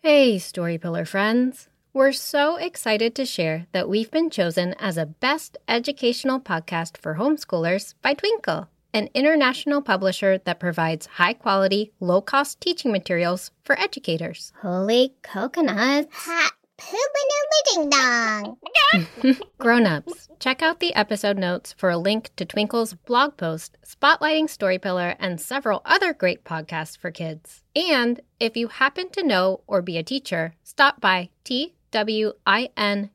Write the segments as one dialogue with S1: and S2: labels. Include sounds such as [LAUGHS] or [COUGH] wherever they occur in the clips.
S1: Hey, Story Pillar friends. We're so excited to share that we've been chosen as a best educational podcast for homeschoolers by Twinkl, an international publisher that provides high quality, low cost teaching materials for educators.
S2: Holy coconuts.
S3: Hot poopin' ding dong. [LAUGHS]
S1: Grown-ups, check out the episode notes for a link to Twinkl's blog post spotlighting Story Pillar and several other great podcasts for kids. And if you happen to know or be a teacher, stop by twinkl.com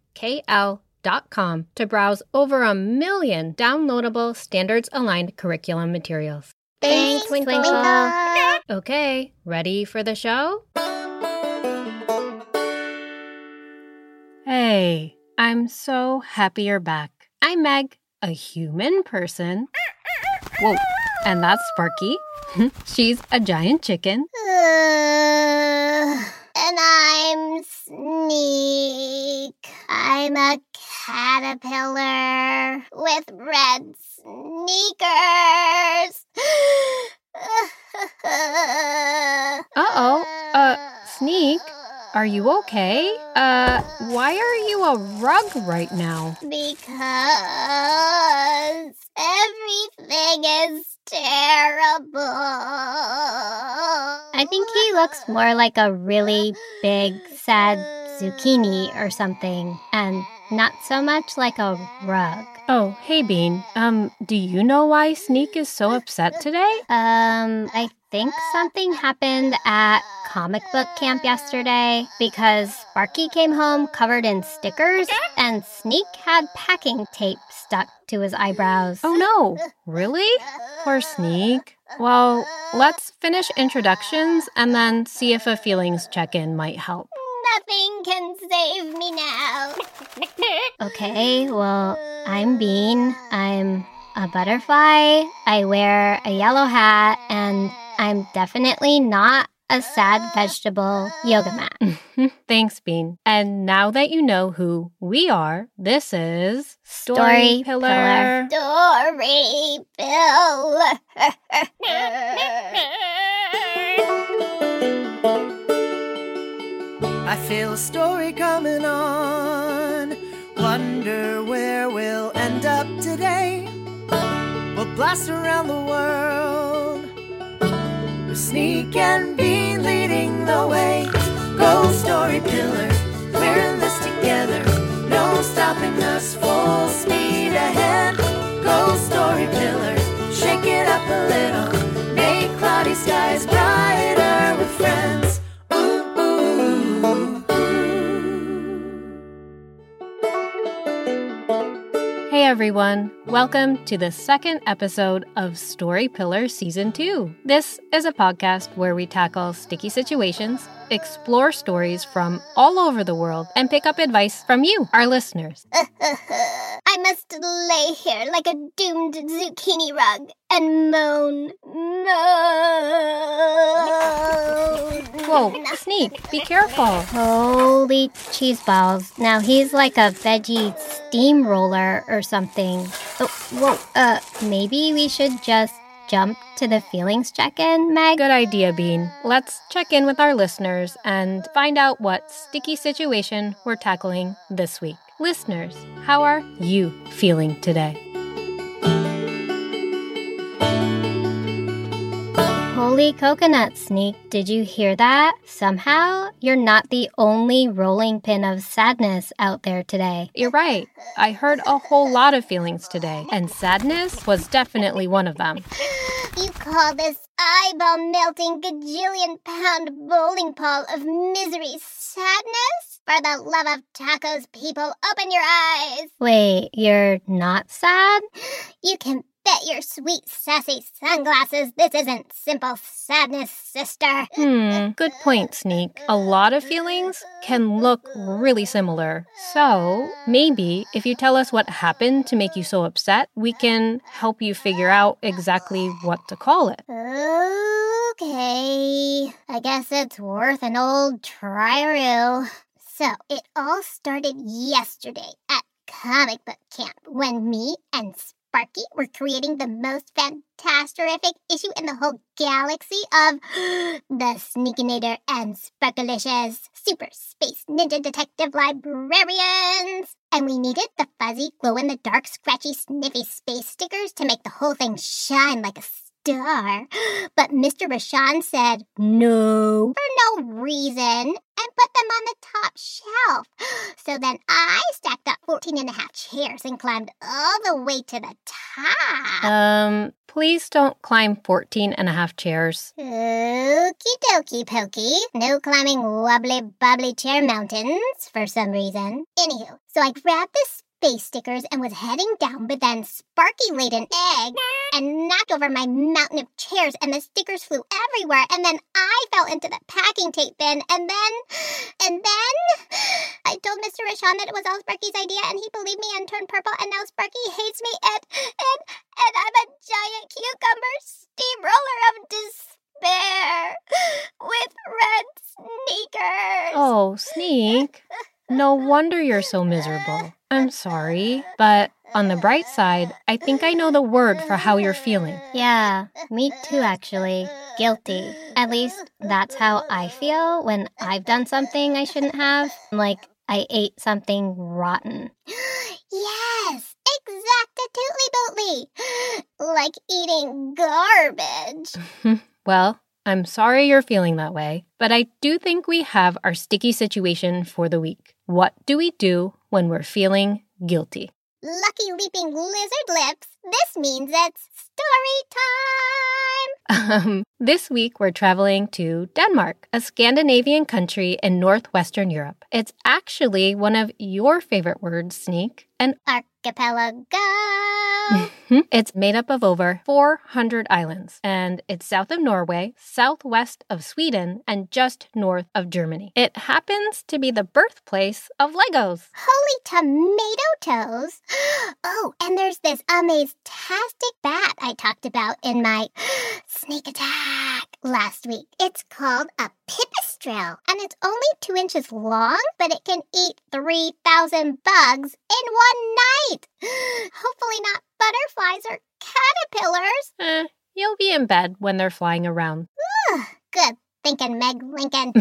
S1: to browse over a million downloadable standards aligned curriculum materials.
S2: Thanks, Twinkl.
S1: Okay, ready for the show? Hey, I'm so happy you're back. I'm Meg, a human person. Whoa, and that's Sparky. [LAUGHS] She's a giant chicken.
S3: Uh, [SIGHS] and I'm Sneak. I'm a caterpillar with red sneakers. [GASPS]
S1: Uh-oh, uh, Sneak, Are you okay? Uh, why are you a rug right now?
S3: Because everything is terrible.
S2: I think he looks more like a really big, sad zucchini or something, and not so much like a rug.
S1: Oh, hey Bean. Um, do you know why Sneak is so upset today?
S2: Um, I think something happened at comic book camp yesterday because Sparky came home covered in stickers and Sneak had packing tape stuck to his eyebrows.
S1: Oh no, really? Poor Sneak. Well, let's finish introductions and then see if a feelings check-in might help.
S3: Nothing can save me now. [LAUGHS]
S2: Okay, well, I'm Bean. I'm a butterfly. I wear a yellow hat, and I'm definitely not a sad vegetable yoga mat. Mm-hmm.
S1: Thanks, Bean. And now that you know who we are, this is
S2: Story Pillar.
S3: Story Pillar.
S4: I feel a story coming on. Wonder where we'll end up today. We'll blast around the world. With Sneak and Bean leading the way. Go, story pillar. We're in this together. No stopping us. Full speed ahead. Go, story pillar. Shake it up a little.
S1: Everyone, welcome to the second episode of Story Pillar Season 2. This is a podcast where we tackle sticky situations, explore stories from all over the world, and pick up advice from you, our listeners. [LAUGHS]
S3: I must lay here like a doomed zucchini rug and moan, moan.
S1: Whoa, Sneak, be careful.
S2: Holy cheese balls. Now he's like a veggie steamroller or something. Oh, whoa, uh, maybe we should just jump to the feelings check in, Meg?
S1: Good idea, Bean. Let's check in with our listeners and find out what sticky situation we're tackling this week. Listeners, how are you feeling today?
S2: Holy coconut sneak, did you hear that? Somehow, you're not the only rolling pin of sadness out there today.
S1: You're right. I heard a whole lot of feelings today, and sadness was definitely one of them. [GASPS]
S3: You call this eyeball melting gajillion pound bowling ball of misery sadness? For the love of tacos, people, open your eyes.
S2: Wait, you're not sad? [GASPS]
S3: You can bet your sweet, sassy sunglasses this isn't simple sadness, sister.
S1: Hmm, good point, Sneak. A lot of feelings can look really similar. So, maybe if you tell us what happened to make you so upset, we can help you figure out exactly what to call it.
S3: Okay, I guess it's worth an old try So, it all started yesterday at comic book camp when me and Sparky were creating the most fantastic issue in the whole galaxy of [GASPS] the Sneakinator and Sparkalicious Super Space Ninja Detective Librarians. And we needed the fuzzy, glow in the dark, scratchy, sniffy space stickers to make the whole thing shine like a star. But Mr. Rashan said no for no reason and put them on the top shelf. So then I stacked up 14 and a half chairs and climbed all the way to the top.
S1: Um, please don't climb 14 and a half chairs.
S3: Okie dokie pokey. No climbing wobbly bobbly chair mountains for some reason. Anywho, so I grabbed the space stickers and was heading down, but then Sparky laid an egg and knocked over my mountain of chairs, and the stickers flew everywhere. And then I fell into the packing tape bin, and then, and then I told Mr. Rashan that it was all Sparky's idea, and he believed me and turned purple, and now Sparky hates me, and and and I'm a giant cucumber steamroller of despair with red sneakers.
S1: Oh, Sneak. [LAUGHS] No wonder you're so miserable. I'm sorry, but on the bright side, I think I know the word for how you're feeling.
S2: Yeah, me too, actually. Guilty. At least that's how I feel when I've done something I shouldn't have. Like I ate something rotten. [GASPS]
S3: yes, exactly, [GASPS] like eating garbage. [LAUGHS]
S1: well, I'm sorry you're feeling that way, but I do think we have our sticky situation for the week. What do we do when we're feeling guilty?
S3: Lucky leaping lizard lips. This means it's story time. [LAUGHS]
S1: Um, this week we're traveling to Denmark, a Scandinavian country in northwestern Europe. It's actually one of your favorite words, Sneak, an
S3: archipelago. Mm-hmm.
S1: it's made up of over 400 islands, and it's south of Norway, southwest of Sweden, and just north of Germany. It happens to be the birthplace of Legos.
S3: Holy tomato toes! [GASPS] Oh, and there's this amazing-tastic bat I talked about in my [GASPS] sneak attack last week. It's called a pipistrelle, and it's only two inches long, but it can eat 3,000 bugs in one night. [GASPS] Hopefully not butterflies or caterpillars.
S1: Eh, you'll be in bed when they're flying around. [SIGHS]
S3: Good thinking, Meg Lincoln.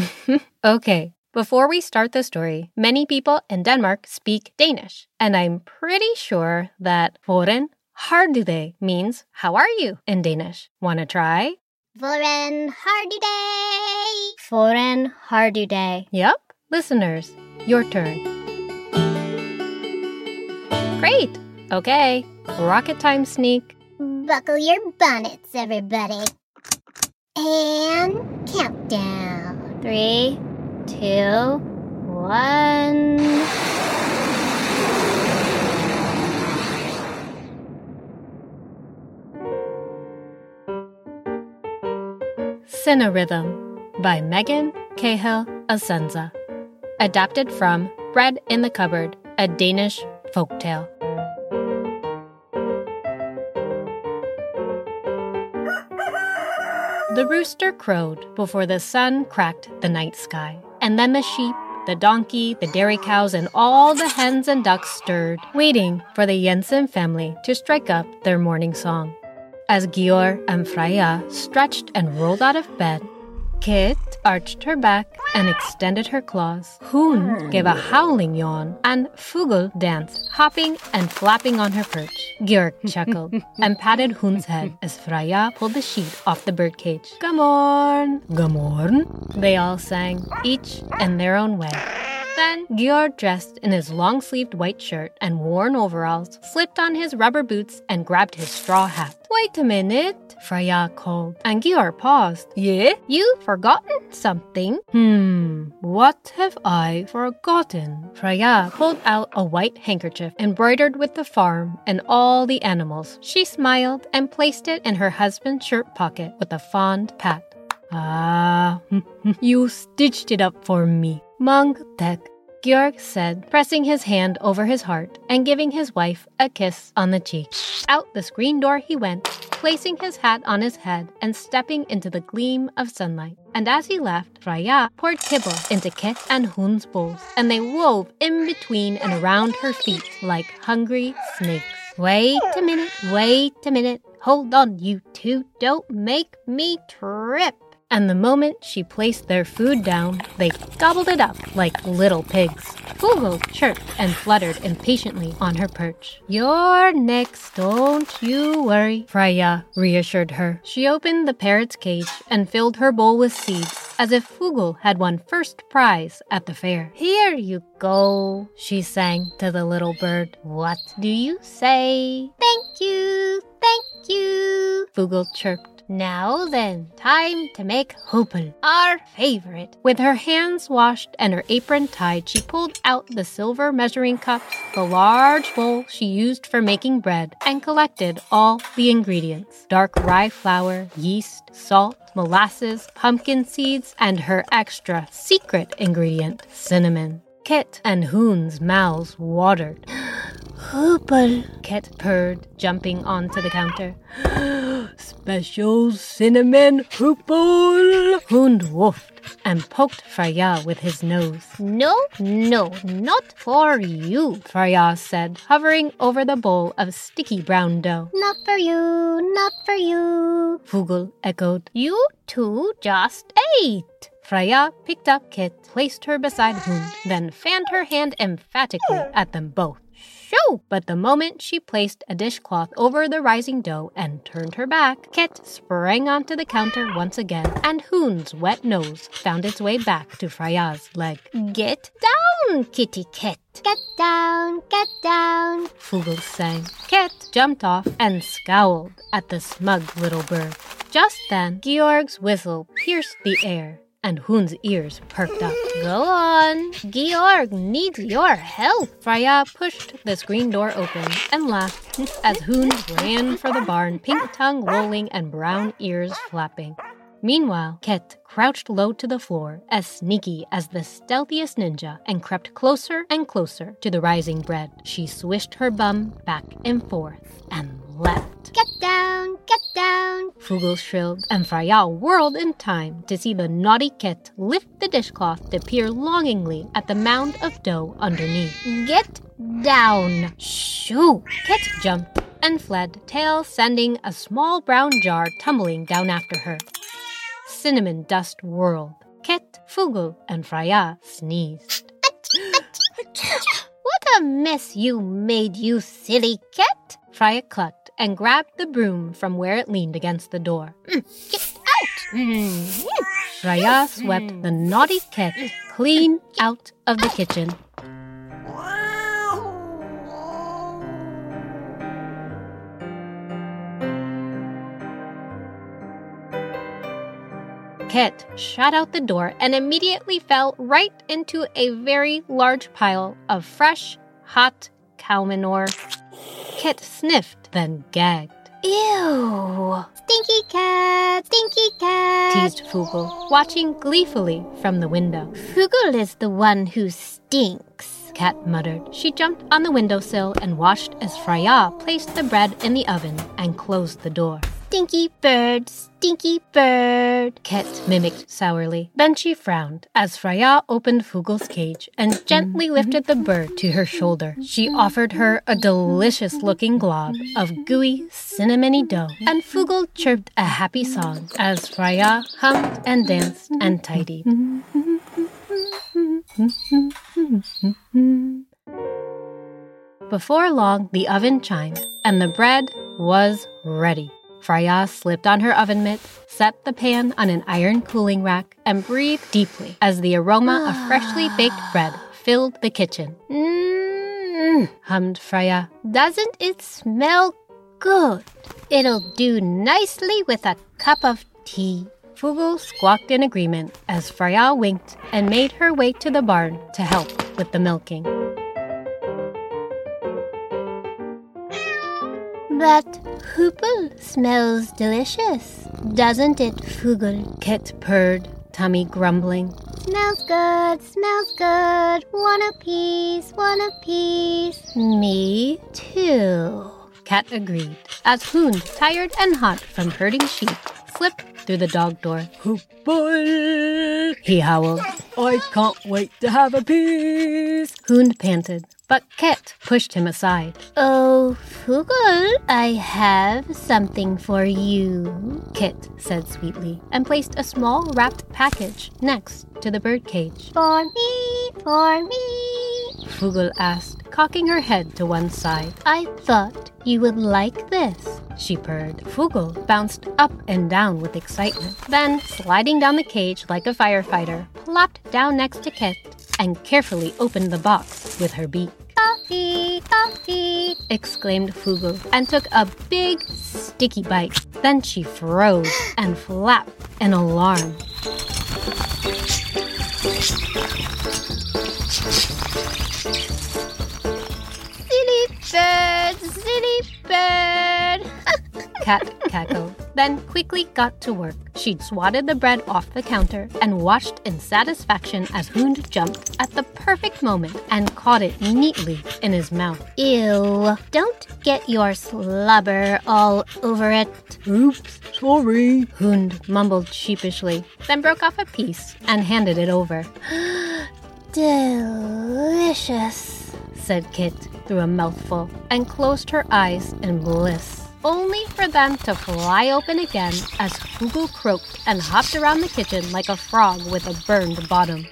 S3: [LAUGHS]
S1: okay, before we start the story, many people in Denmark speak Danish, and I'm pretty sure that Hvordan Hardude means how are you in Danish. Wanna try?
S3: Hvordan Hardude.
S2: Hvordan Hardude.
S1: Yep, listeners, your turn. Great. Okay, rocket time sneak.
S3: Buckle your bonnets, everybody. And countdown.
S2: Three, two, one.
S1: Rhythm by Megan Cahill Assenza. Adapted from Bread in the Cupboard, a Danish folktale. The rooster crowed before the sun cracked the night sky. And then the sheep, the donkey, the dairy cows, and all the hens and ducks stirred, waiting for the Jensen family to strike up their morning song. As Gior and Freya stretched and rolled out of bed, Kit arched her back and extended her claws. Hoon gave a howling yawn, and Fugel danced, hopping and flapping on her perch. Georg [LAUGHS] chuckled and patted Hoon's head as Freya pulled the sheet off the birdcage. Gamorn! Gamorn! They all sang, each in their own way. Then Georg, dressed in his long sleeved white shirt and worn overalls, slipped on his rubber boots and grabbed his straw hat. Wait a minute, Freya called, and Georg paused. Yeah, you've forgotten something. Hmm, what have I forgotten? Freya pulled out a white handkerchief embroidered with the farm and all the animals. She smiled and placed it in her husband's shirt pocket with a fond pat. Ah, [LAUGHS] you stitched it up for me. Mange tak, Georg said, pressing his hand over his heart and giving his wife a kiss on the cheek. Out the screen door he went, placing his hat on his head and stepping into the gleam of sunlight. And as he left, Freya poured kibble into Kit and Hoon's bowls, and they wove in between and around her feet like hungry snakes. Wait a minute, wait a minute. Hold on, you two. Don't make me trip. And the moment she placed their food down, they gobbled it up like little pigs. Fugel chirped and fluttered impatiently on her perch. You're next, don't you worry, Freya reassured her. She opened the parrot's cage and filled her bowl with seeds, as if Fugel had won first prize at the fair. Here you go, she sang to the little bird. What do you say?
S2: Thank you, thank you.
S1: Fugel chirped. Now then, time to make Hupel, our favorite. With her hands washed and her apron tied, she pulled out the silver measuring cups, the large bowl she used for making bread, and collected all the ingredients dark rye flour, yeast, salt, molasses, pumpkin seeds, and her extra secret ingredient, cinnamon. Kit and Hoon's mouths watered. [GASPS] Hoople, Kit purred, jumping onto the counter. [GASPS] [GASPS] Special cinnamon hoople. Hoon woofed and poked Freya with his nose. No, no, not for you, Freya said, hovering over the bowl of sticky brown dough.
S2: Not for you, not for you.
S1: Fugel echoed. You two just ate. Freya picked up Kit, placed her beside Hund, then fanned her hand emphatically at them both. Shoo! But the moment she placed a dishcloth over the rising dough and turned her back, Kit sprang onto the counter once again, and Hoon's wet nose found its way back to Freya's leg. Get down, Kitty Kit!
S2: Get down, get down.
S1: Fugel sang. Kit jumped off and scowled at the smug little bird. Just then, Georg's whistle pierced the air and Hoon's ears perked up. Go on. Georg needs your help. Freya pushed the screen door open and laughed as Hoon ran for the barn, pink tongue rolling and brown ears flapping. Meanwhile, Ket crouched low to the floor, as sneaky as the stealthiest ninja, and crept closer and closer to the rising bread. She swished her bum back and forth and leapt.
S2: Get down, get down.
S1: Fugel shrilled, and Freya whirled in time to see the naughty Ket lift the dishcloth to peer longingly at the mound of dough underneath. Get down! Shoo! Ket jumped and fled, tail sending a small brown jar tumbling down after her. Cinnamon dust whirled. Ket, Fugel, and Freya sneezed. what a mess you made, you silly Ket! Freya clucked and grabbed the broom from where it leaned against the door. Mm, get out! Mm. Freya swept the naughty Ket clean out of the kitchen. Kit shot out the door and immediately fell right into a very large pile of fresh, hot cow manure. Kit sniffed, then gagged. Ew!
S2: Stinky cat, stinky cat.
S1: Teased Fugel, watching gleefully from the window.
S2: Fugel is the one who stinks.
S1: Cat muttered. She jumped on the windowsill and watched as Freya placed the bread in the oven and closed the door.
S2: Stinky bird, stinky bird.
S1: Ket mimicked sourly. Then she frowned as Freya opened Fugel's cage and gently mm-hmm. lifted the bird to her shoulder. She offered her a delicious looking glob of gooey, cinnamony dough, and Fugel chirped a happy song as Freya hummed and danced and tidied. Before long, the oven chimed, and the bread was ready. Freya slipped on her oven mitt, set the pan on an iron cooling rack, and breathed deeply as the aroma of freshly ah. baked bread filled the kitchen. Mmm, hummed Freya. Doesn't it smell good? It'll do nicely with a cup of tea. Fugel squawked in agreement as Freya winked and made her way to the barn to help with the milking.
S2: But Hoople smells delicious, doesn't it, Fugel?
S1: Kit purred, tummy grumbling.
S2: Smells good, smells good. One a piece, one a piece.
S1: Me too. Cat agreed, as Hoon, tired and hot from herding sheep, slipped through the dog door. Hoople! He howled. I can't wait to have a piece. Hoon panted, but Kit pushed him aside.
S2: Oh, Fugel, I have something for you,
S1: Kit said sweetly, and placed a small wrapped package next to the birdcage.
S2: For me, for me,
S1: Fugel asked, cocking her head to one side.
S2: I thought you would like this,
S1: she purred. Fugel bounced up and down with excitement, then, sliding down the cage like a firefighter, plopped down next to Kit and carefully opened the box with her beak.
S2: Toffee, toffee,
S1: exclaimed Fugel and took a big, sticky bite. Then she froze and flapped in alarm.
S2: silly bird, silly bird.
S1: Cat cackled, then quickly got to work. She'd swatted the bread off the counter and watched in satisfaction as Hoond jumped at the perfect moment and caught it neatly in his mouth.
S2: Ew, don't get your slubber all over it.
S4: Oops, sorry.
S1: Hoond mumbled sheepishly, then broke off a piece and handed it over. [GASPS]
S2: Delicious,
S1: said Kit through a mouthful and closed her eyes in bliss only for them to fly open again as Fugel croaked and hopped around the kitchen like a frog with a burned bottom.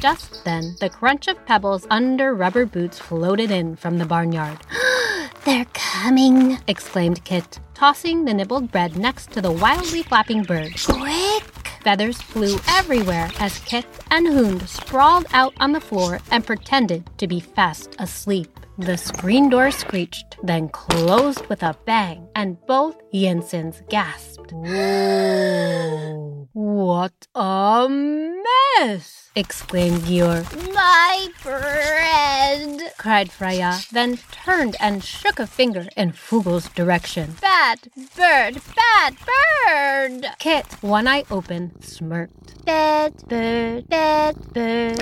S1: Just then, the crunch of pebbles under rubber boots floated in from the barnyard. [GASPS]
S2: They're coming,
S1: exclaimed Kit, tossing the nibbled bread next to the wildly flapping bird.
S2: Quick!
S1: Feathers flew everywhere as Kit and Hoond sprawled out on the floor and pretended to be fast asleep. The screen door screeched, then closed with a bang, and both Jensens gasped.
S4: Whoa!
S1: What a mess! exclaimed Georg.
S2: My bread!
S1: cried Freya, then turned and shook a finger in Fugel's direction.
S2: Bad bird! Bad bird!
S1: Kit, one eye open, smirked.
S2: Bad bird! Bad bird!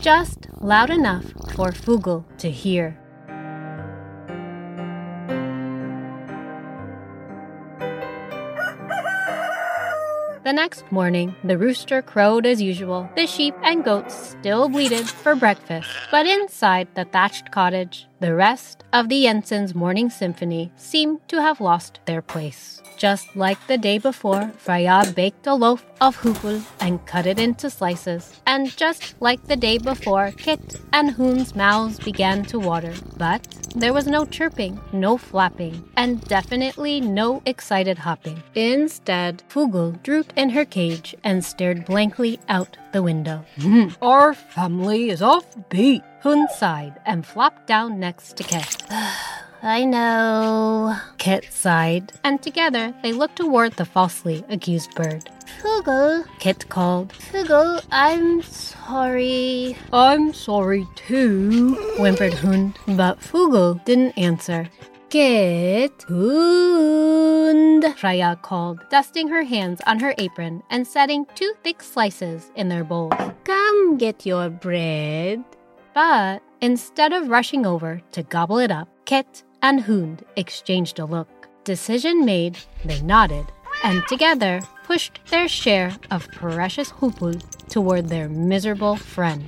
S1: Just loud enough for Fugel to hear. The next morning, the rooster crowed as usual. The sheep and goats still bleated for breakfast. But inside the thatched cottage, the rest of the Jensen's morning symphony seemed to have lost their place. Just like the day before, Freya baked a loaf of hupul and cut it into slices. And just like the day before, Kit and Hoon's mouths began to water. But there was no chirping, no flapping, and definitely no excited hopping. Instead, Fugel drooped in her cage and stared blankly out the window.
S4: Hmm, our family is off beat.
S1: Hoond sighed and flopped down next to Kit. [SIGHS]
S2: I know.
S1: Kit sighed, and together they looked toward the falsely accused bird.
S2: Fugel,
S1: Kit called.
S2: Fugel, I'm sorry.
S4: I'm sorry too,
S1: whimpered Hoond, but Fugel didn't answer. Kit, Hoond, Freya called, dusting her hands on her apron and setting two thick slices in their bowl.
S5: Come get your bread.
S1: But instead of rushing over to gobble it up, Kit and Hoond exchanged a look. Decision made, they nodded, and together pushed their share of precious hupul toward their miserable friend.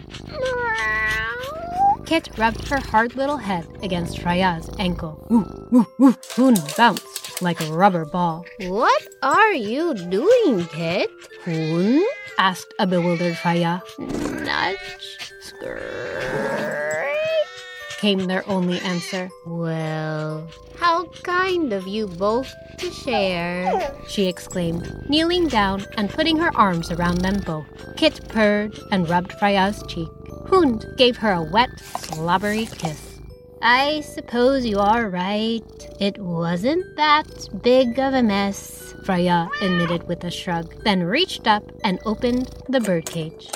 S1: Kit rubbed her hard little head against Freya's ankle. Ooh. Hoond bounced like a rubber ball.
S5: What are you doing, Kit?
S1: Hoond? asked a bewildered Freya.
S5: Nudge,
S1: came their only answer.
S5: Well, how kind of you both to share,
S1: she exclaimed, kneeling down and putting her arms around them both. Kit purred and rubbed Freya's cheek. Hoond gave her a wet, slobbery kiss.
S2: I suppose you are right. It wasn't that big of a mess,
S1: Freya admitted with a shrug, then reached up and opened the birdcage.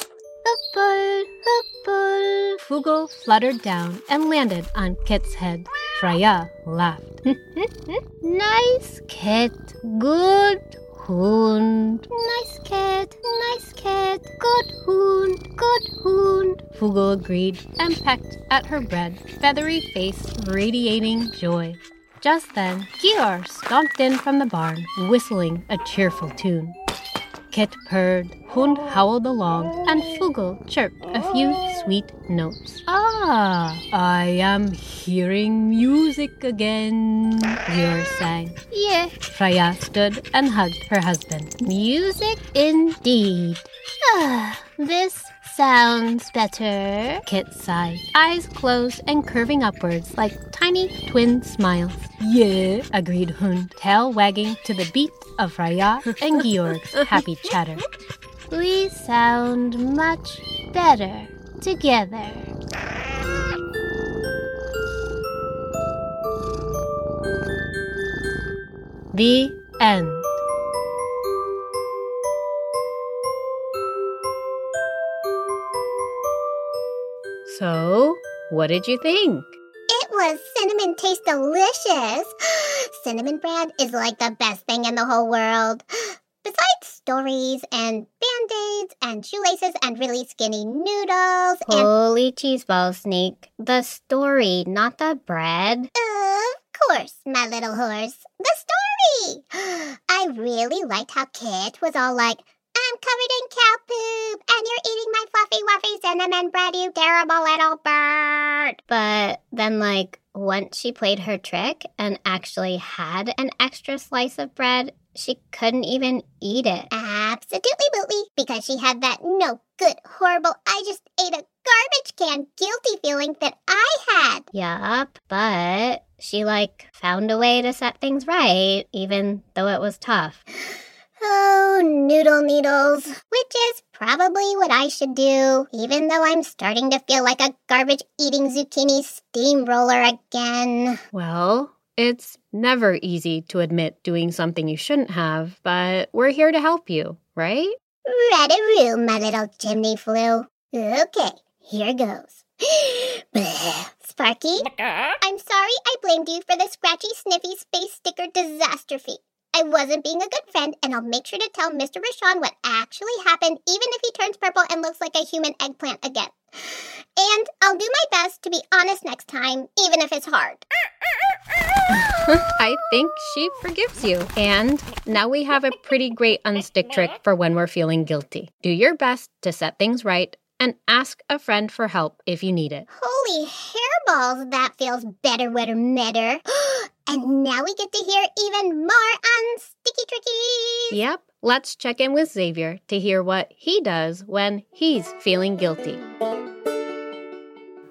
S2: Hupul.
S1: Fugel fluttered down and landed on Kit's head. Freya laughed. [LAUGHS]
S2: nice Kit. Good Hoond. Nice cat, nice cat. Good Hoond, good Hoond.
S1: Fugel agreed and pecked at her bread, feathery face radiating joy. Just then, Gior stomped in from the barn, whistling a cheerful tune. Kit purred, Hund howled along, and Fugel chirped a few sweet notes. Ah, I am hearing music again, Georg sang.
S5: Yeah,
S1: Freya stood and hugged her husband.
S5: music indeed. Ah, this sounds better.
S1: Kit sighed, eyes closed and curving upwards like tiny twin smiles. Yeah, agreed Hund, tail wagging to the beat of Freya and Georg's happy chatter.
S5: We sound much better together.
S1: The end. So, what did you think?
S3: It was cinnamon taste delicious. [GASPS] cinnamon bread is like the best thing in the whole world. Besides stories and band-aids and shoelaces and really skinny noodles and
S2: Holy cheese balls, Sneak. The story, not the bread.
S3: Of course, my little horse. The story! [GASPS] I really liked how Kit was all like, I'm covered in cow poop, and you're eating my fluffy wuffy cinnamon bread, you terrible little bird.
S2: But then, like, once she played her trick and actually had an extra slice of bread, she couldn't even eat it.
S3: Absolutely, because she had that no good, horrible, I just ate a garbage can guilty feeling that I had.
S2: Yup, but she, like, found a way to set things right, even though it was tough. [SIGHS]
S3: Oh, noodle needles. Which is probably what I should do, even though I'm starting to feel like a garbage eating zucchini steamroller again.
S1: Well, it's never easy to admit doing something you shouldn't have, but we're here to help you, right?
S3: Rat-a-roo, my little chimney flue. Okay, here goes. [GASPS] Sparky, I'm sorry I blamed you for the scratchy, sniffy space sticker disastrophe. I wasn't being a good friend, and I'll make sure to tell Mr. Rashawn what actually happened, even if he turns purple and looks like a human eggplant again. And I'll do my best to be honest next time, even if it's hard. [LAUGHS]
S1: I think she forgives you. And now we have a pretty great unstick trick for when we're feeling guilty. Do your best to set things right and ask a friend for help if you need it.
S3: Holy hairballs, that feels better, wetter, metter. [GASPS] and now we get to hear even more on Sticky Trickies.
S1: Yep, let's check in with Xavier to hear what he does when he's feeling guilty.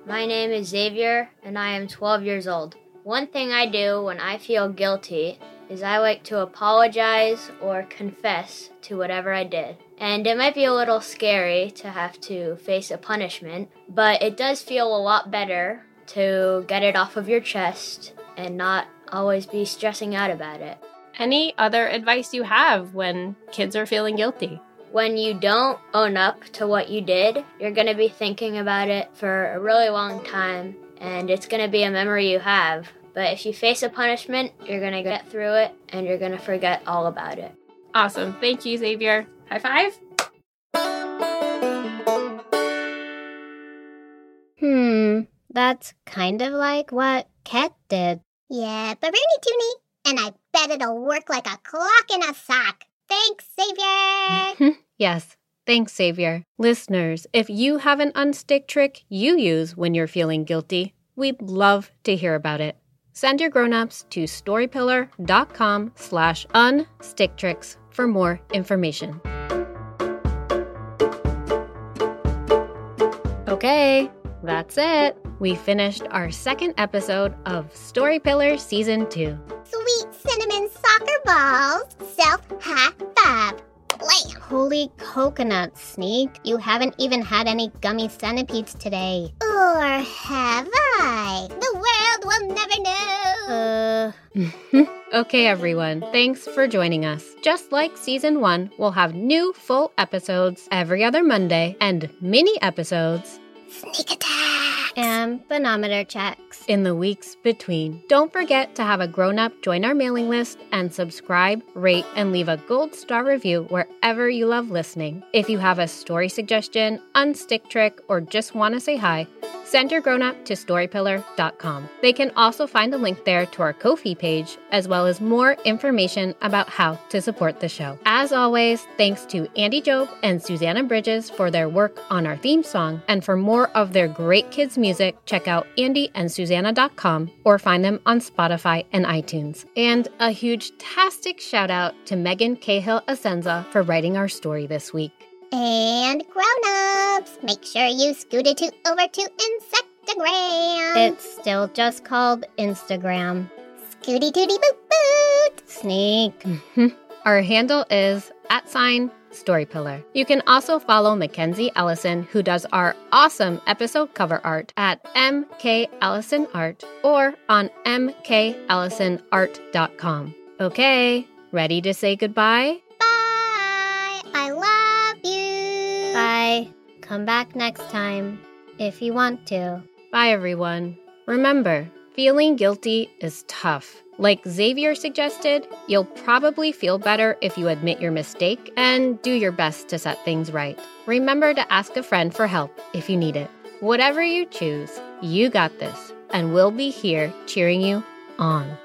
S6: My name is Xavier, and I am 12 years old. One thing I do when I feel guilty is I like to apologize or confess to whatever I did. And it might be a little scary to have to face a punishment, but it does feel a lot better to get it off of your chest and not always be stressing out about it.
S1: Any other advice you have when kids are feeling guilty?
S6: When you don't own up to what you did, you're going to be thinking about it for a really long time, and it's going to be a memory you have. But if you face a punishment, you're going to get through it and you're going to forget all about it.
S1: Awesome. Thank you, Xavier. High five.
S2: Hmm, that's kind of like what Ket did.
S3: Yeah, but Rooney Tooney, and I bet it'll work like a clock in a sock. Thanks, Xavier. [LAUGHS]
S1: yes. Thanks, Xavier. Listeners, if you have an unstick trick you use when you're feeling guilty, we'd love to hear about it. Send your grown-ups to storypillar.com slash unsticktricks for more information. Okay, that's it. We finished our second episode of Story Pillar Season 2.
S3: Sweet cinnamon soccer balls. Self high five. Blam.
S2: Holy coconut, Sneak. You haven't even had any gummy centipedes today.
S3: Or have I? The world will never know.
S2: Uh, [LAUGHS]
S1: Okay, everyone, thanks for joining us. Just like season one, we'll have new full episodes every other Monday and mini episodes
S3: Sneak attack.
S2: And banometer checks.
S1: in the weeks between. Don't forget to have a grown up join our mailing list and subscribe, rate, and leave a gold star review wherever you love listening. If you have a story suggestion, unstick trick, or just want to say hi, send your grown up to storypillar.com. They can also find a link there to our Ko-fi page, as well as more information about how to support the show. As always, thanks to Andy Jobe and Suzanna Bridges for their work on our theme song. And for more of their great kids' music, check out andyandsusanna.com or find them on Spotify and iTunes. And a huge tastic shout out to Megan Cahill Assenza for writing our story this week.
S3: And grown-ups, make sure you scoot it to over to Insectagram.
S2: It's still just called Instagram.
S3: Scooty tooty boot boot.
S2: Sneak. Mm-hmm.
S1: Our handle is at sign storypillar. You can also follow Mackenzie Allison, who does our awesome episode cover art at MK Allison Art or on mkallisonart.com. Okay, ready to say goodbye?
S3: Bye. I love you.
S2: Bye. Come back next time if you want to.
S1: Bye, everyone. Remember, feeling guilty is tough. Like Xavier suggested, you'll probably feel better if you admit your mistake and do your best to set things right. Remember to ask a friend for help if you need it. Whatever you choose, you got this, and we'll be here cheering you on.